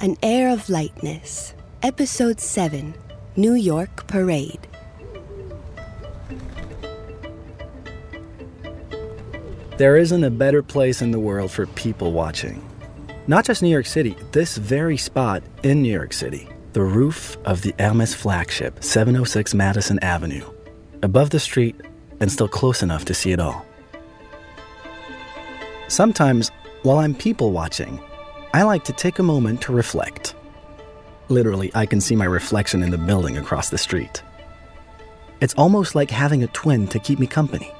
An Air of Lightness, Episode 7 New York Parade. There isn't a better place in the world for people watching. Not just New York City, this very spot in New York City, the roof of the Hermes flagship, 706 Madison Avenue, above the street and still close enough to see it all. Sometimes, while I'm people watching, I like to take a moment to reflect. Literally, I can see my reflection in the building across the street. It's almost like having a twin to keep me company.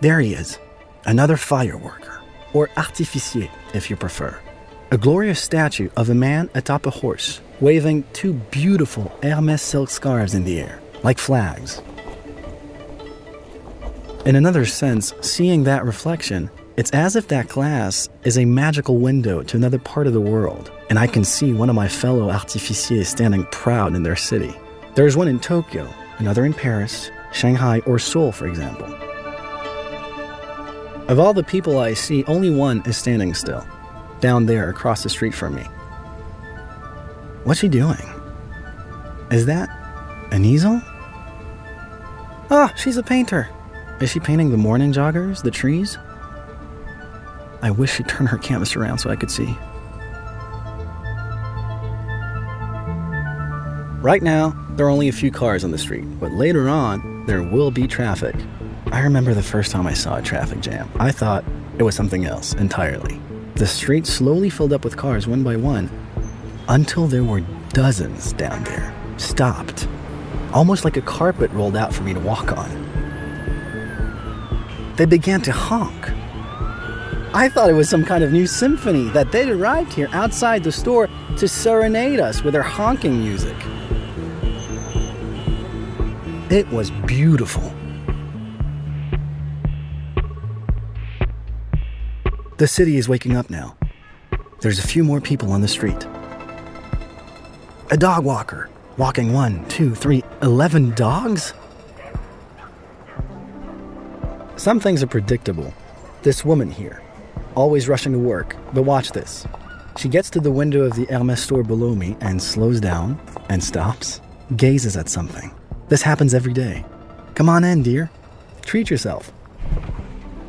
There he is, another fireworker, or artificier if you prefer. A glorious statue of a man atop a horse, waving two beautiful Hermes silk scarves in the air, like flags. In another sense, seeing that reflection, it's as if that glass is a magical window to another part of the world, and I can see one of my fellow artificiers standing proud in their city. There is one in Tokyo, another in Paris, Shanghai, or Seoul, for example. Of all the people I see, only one is standing still, down there across the street from me. What's she doing? Is that an easel? Ah, she's a painter. Is she painting the morning joggers, the trees? I wish she'd turn her canvas around so I could see. Right now, there are only a few cars on the street, but later on, there will be traffic. I remember the first time I saw a traffic jam. I thought it was something else entirely. The street slowly filled up with cars one by one until there were dozens down there, stopped, almost like a carpet rolled out for me to walk on. They began to honk. I thought it was some kind of new symphony that they'd arrived here outside the store to serenade us with their honking music. It was beautiful. The city is waking up now. There's a few more people on the street. A dog walker, walking one, two, three, eleven dogs? Some things are predictable. This woman here, always rushing to work, but watch this. She gets to the window of the Hermes store below me and slows down and stops, gazes at something. This happens every day. Come on in, dear. Treat yourself.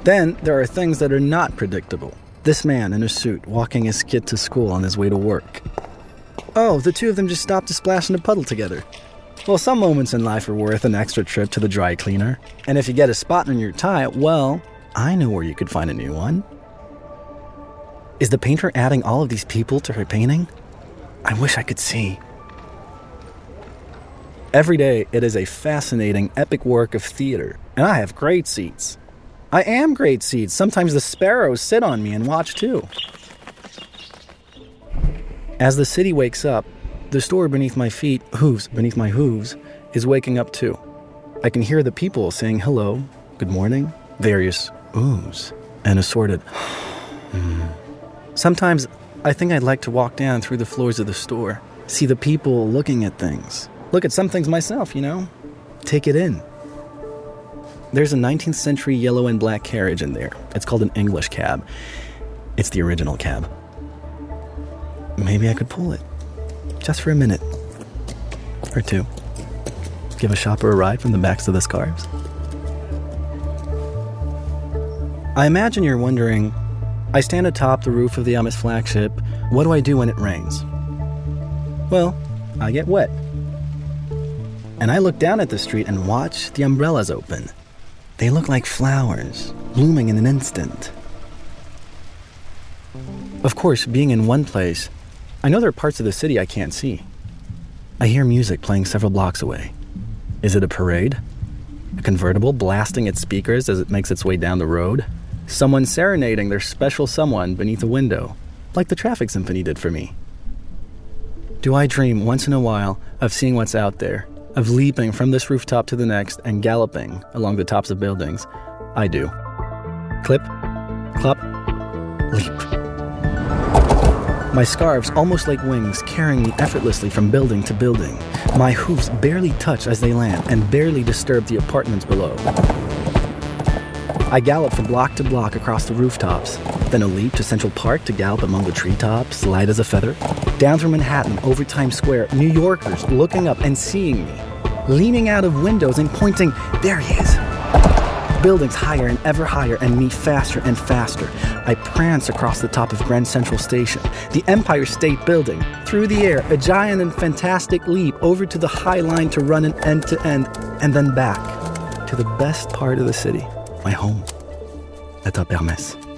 Then there are things that are not predictable. This man in a suit walking his kid to school on his way to work. Oh, the two of them just stopped to splash in a puddle together. Well, some moments in life are worth an extra trip to the dry cleaner. And if you get a spot on your tie, well, I know where you could find a new one. Is the painter adding all of these people to her painting? I wish I could see. Every day, it is a fascinating, epic work of theater, and I have great seats. I am great seats. Sometimes the sparrows sit on me and watch too. As the city wakes up, the store beneath my feet, hooves beneath my hooves, is waking up too. I can hear the people saying hello, good morning, various oohs, and assorted. Hmm, Sometimes I think I'd like to walk down through the floors of the store, see the people looking at things, look at some things myself, you know? Take it in. There's a 19th century yellow and black carriage in there. It's called an English cab. It's the original cab. Maybe I could pull it. Just for a minute. Or two. Give a shopper a ride from the backs of the scarves. I imagine you're wondering I stand atop the roof of the Hermes flagship. What do I do when it rains? Well, I get wet and I look down at the street and watch the umbrellas open. They look like flowers, blooming in an instant. Of course, being in one place, I know there are parts of the city I can't see. I hear music playing several blocks away. Is it a parade? A convertible blasting its speakers as it makes its way down the road? Someone serenading their special someone beneath a window, like the traffic symphony did for me? Do I dream once in a while of seeing what's out there of leaping from this rooftop to the next and galloping along the tops of buildings. I do. Clip, clop, leap. My scarves, almost like wings, carrying me effortlessly from building to building. My hoofs barely touch as they land and barely disturb the apartments below. I gallop from block to block across the rooftops, then a leap to Central Park to gallop among the treetops, light as a feather. Down through Manhattan, over Times Square, New Yorkers looking up and seeing me, leaning out of windows and pointing, there he is. Buildings higher and ever higher, and me faster and faster. I prance across the top of Grand Central Station, the Empire State Building, through the air, a giant and fantastic leap over to the High Line to run an end to end, and then back to the best part of the city, my home, at Top Hermès.